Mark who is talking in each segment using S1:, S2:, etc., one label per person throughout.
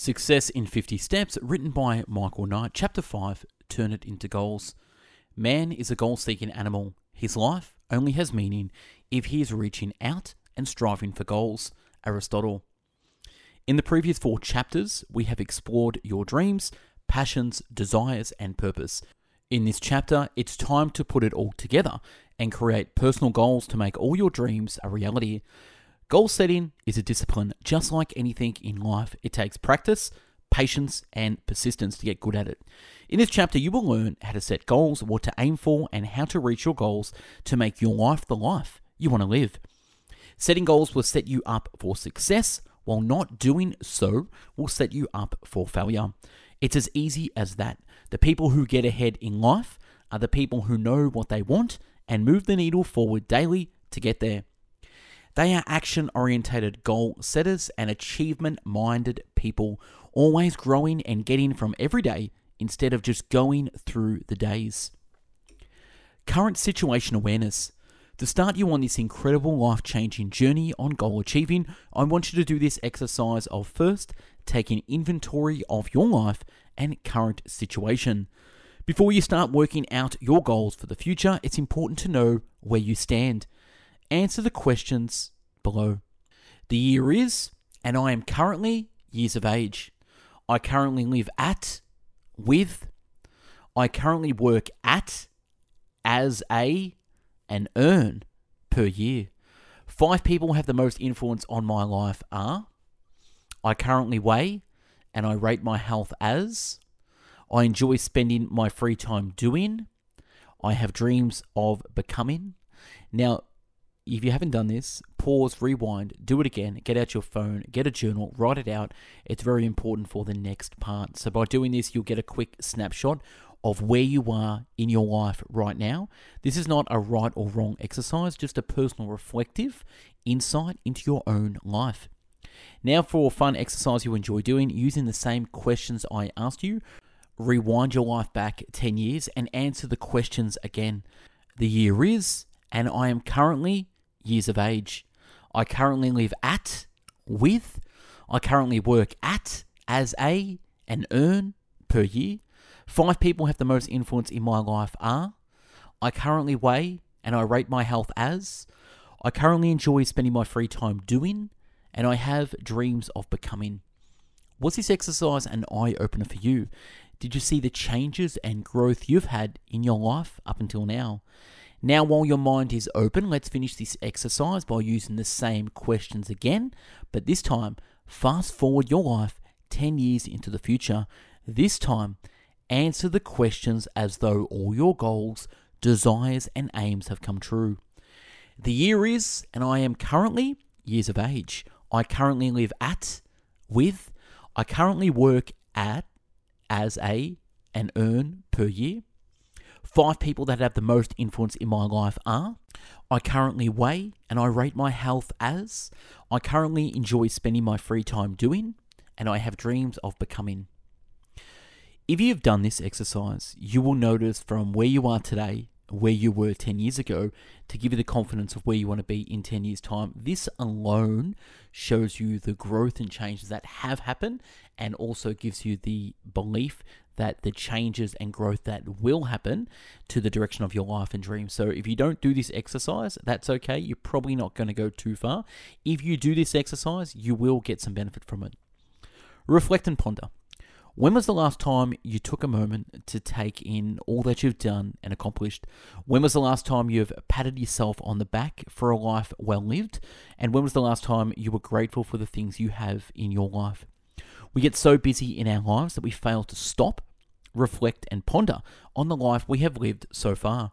S1: Success in 50 Steps, written by Michael Knight, Chapter 5 Turn It into Goals. Man is a goal seeking animal. His life only has meaning if he is reaching out and striving for goals. Aristotle. In the previous four chapters, we have explored your dreams, passions, desires, and purpose. In this chapter, it's time to put it all together and create personal goals to make all your dreams a reality. Goal setting is a discipline, just like anything in life. It takes practice, patience, and persistence to get good at it. In this chapter, you will learn how to set goals, what to aim for, and how to reach your goals to make your life the life you want to live. Setting goals will set you up for success, while not doing so will set you up for failure. It's as easy as that. The people who get ahead in life are the people who know what they want and move the needle forward daily to get there. They are action orientated goal setters and achievement minded people, always growing and getting from every day instead of just going through the days. Current situation awareness. To start you on this incredible life changing journey on goal achieving, I want you to do this exercise of first taking inventory of your life and current situation. Before you start working out your goals for the future, it's important to know where you stand. Answer the questions below. The year is, and I am currently years of age. I currently live at, with, I currently work at, as a, and earn per year. Five people have the most influence on my life are I currently weigh and I rate my health as I enjoy spending my free time doing I have dreams of becoming. Now, if you haven't done this, pause, rewind, do it again, get out your phone, get a journal, write it out. It's very important for the next part. So, by doing this, you'll get a quick snapshot of where you are in your life right now. This is not a right or wrong exercise, just a personal reflective insight into your own life. Now, for a fun exercise you enjoy doing, using the same questions I asked you, rewind your life back 10 years and answer the questions again. The year is, and I am currently years of age. I currently live at, with, I currently work at, as a, and earn per year. Five people have the most influence in my life are I currently weigh and I rate my health as, I currently enjoy spending my free time doing, and I have dreams of becoming. Was this exercise an eye opener for you? Did you see the changes and growth you've had in your life up until now? Now, while your mind is open, let's finish this exercise by using the same questions again, but this time, fast forward your life 10 years into the future. This time, answer the questions as though all your goals, desires, and aims have come true. The year is, and I am currently years of age. I currently live at, with, I currently work at, as a, and earn per year. Five people that have the most influence in my life are I currently weigh and I rate my health as I currently enjoy spending my free time doing and I have dreams of becoming. If you've done this exercise, you will notice from where you are today, where you were 10 years ago, to give you the confidence of where you want to be in 10 years' time. This alone shows you the growth and changes that have happened and also gives you the belief that the changes and growth that will happen to the direction of your life and dreams. So if you don't do this exercise, that's okay. You're probably not going to go too far. If you do this exercise, you will get some benefit from it. Reflect and ponder. When was the last time you took a moment to take in all that you've done and accomplished? When was the last time you've patted yourself on the back for a life well lived? And when was the last time you were grateful for the things you have in your life? We get so busy in our lives that we fail to stop reflect, and ponder on the life we have lived so far.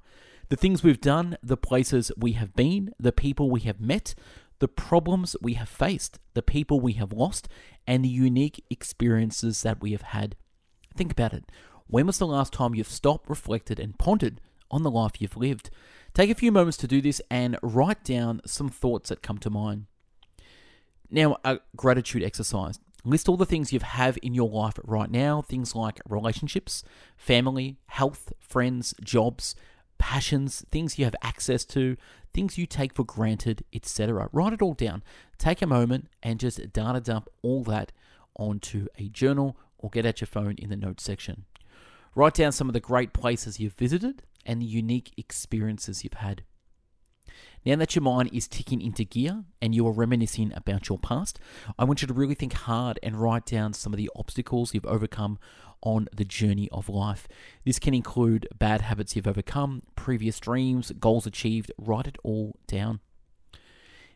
S1: The things we've done, the places we have been, the people we have met, the problems we have faced, the people we have lost, and the unique experiences that we have had. Think about it. When was the last time you've stopped, reflected, and pondered on the life you've lived? Take a few moments to do this and write down some thoughts that come to mind. Now, a gratitude exercise. List all the things you have in your life right now things like relationships, family, health, friends, jobs, passions, things you have access to, things you take for granted, etc. Write it all down. Take a moment and just data dump all that onto a journal or get at your phone in the notes section. Write down some of the great places you've visited and the unique experiences you've had. Now that your mind is ticking into gear and you are reminiscing about your past, I want you to really think hard and write down some of the obstacles you've overcome on the journey of life. This can include bad habits you've overcome, previous dreams, goals achieved. Write it all down.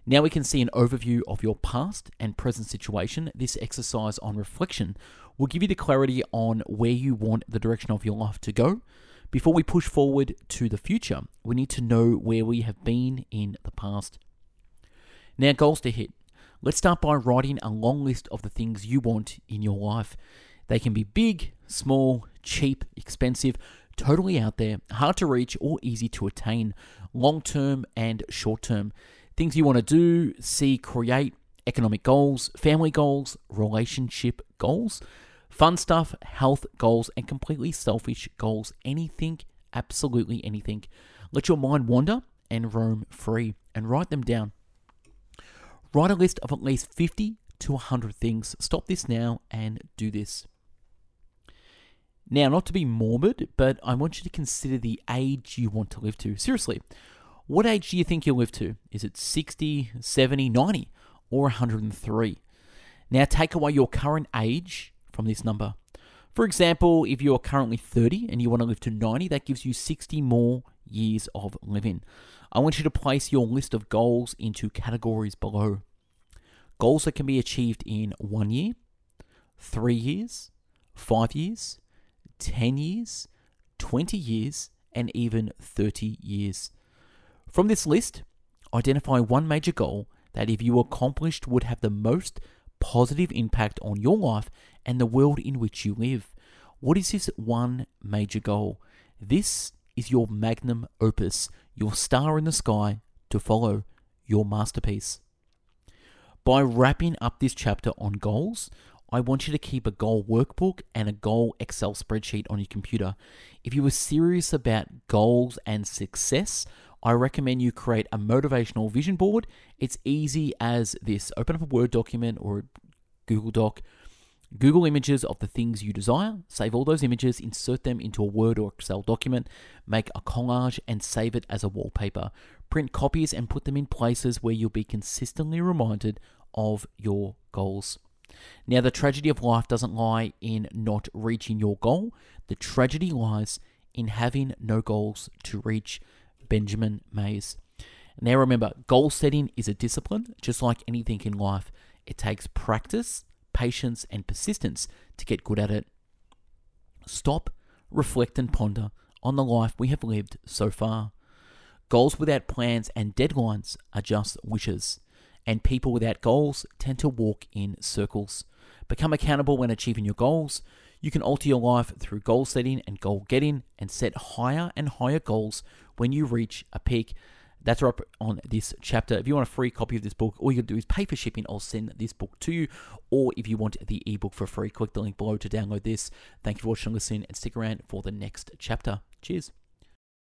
S1: Now we can see an overview of your past and present situation. This exercise on reflection will give you the clarity on where you want the direction of your life to go. Before we push forward to the future, we need to know where we have been in the past. Now, goals to hit. Let's start by writing a long list of the things you want in your life. They can be big, small, cheap, expensive, totally out there, hard to reach, or easy to attain, long term and short term. Things you want to do, see, create, economic goals, family goals, relationship goals, fun stuff, health goals, and completely selfish goals. Anything, absolutely anything. Let your mind wander and roam free and write them down. Write a list of at least 50 to 100 things. Stop this now and do this. Now, not to be morbid, but I want you to consider the age you want to live to. Seriously, what age do you think you'll live to? Is it 60, 70, 90, or 103? Now, take away your current age from this number. For example, if you're currently 30 and you want to live to 90, that gives you 60 more years of living. I want you to place your list of goals into categories below. Goals that can be achieved in one year, three years, five years, 10 years, 20 years, and even 30 years. From this list, identify one major goal that, if you accomplished, would have the most positive impact on your life and the world in which you live. What is this one major goal? This is your magnum opus, your star in the sky to follow, your masterpiece. By wrapping up this chapter on goals, I want you to keep a goal workbook and a goal Excel spreadsheet on your computer. If you are serious about goals and success, I recommend you create a motivational vision board. It's easy as this open up a Word document or a Google Doc. Google images of the things you desire, save all those images, insert them into a Word or Excel document, make a collage, and save it as a wallpaper. Print copies and put them in places where you'll be consistently reminded of your goals. Now, the tragedy of life doesn't lie in not reaching your goal, the tragedy lies in having no goals to reach. Benjamin Mays. Now, remember, goal setting is a discipline, just like anything in life. It takes practice, patience, and persistence to get good at it. Stop, reflect, and ponder on the life we have lived so far. Goals without plans and deadlines are just wishes and people without goals tend to walk in circles. Become accountable when achieving your goals. You can alter your life through goal setting and goal getting and set higher and higher goals when you reach a peak. That's up on this chapter. If you want a free copy of this book, all you can do is pay for shipping. I'll send this book to you. Or if you want the ebook for free, click the link below to download this. Thank you for watching and listening, and stick around for the next chapter. Cheers.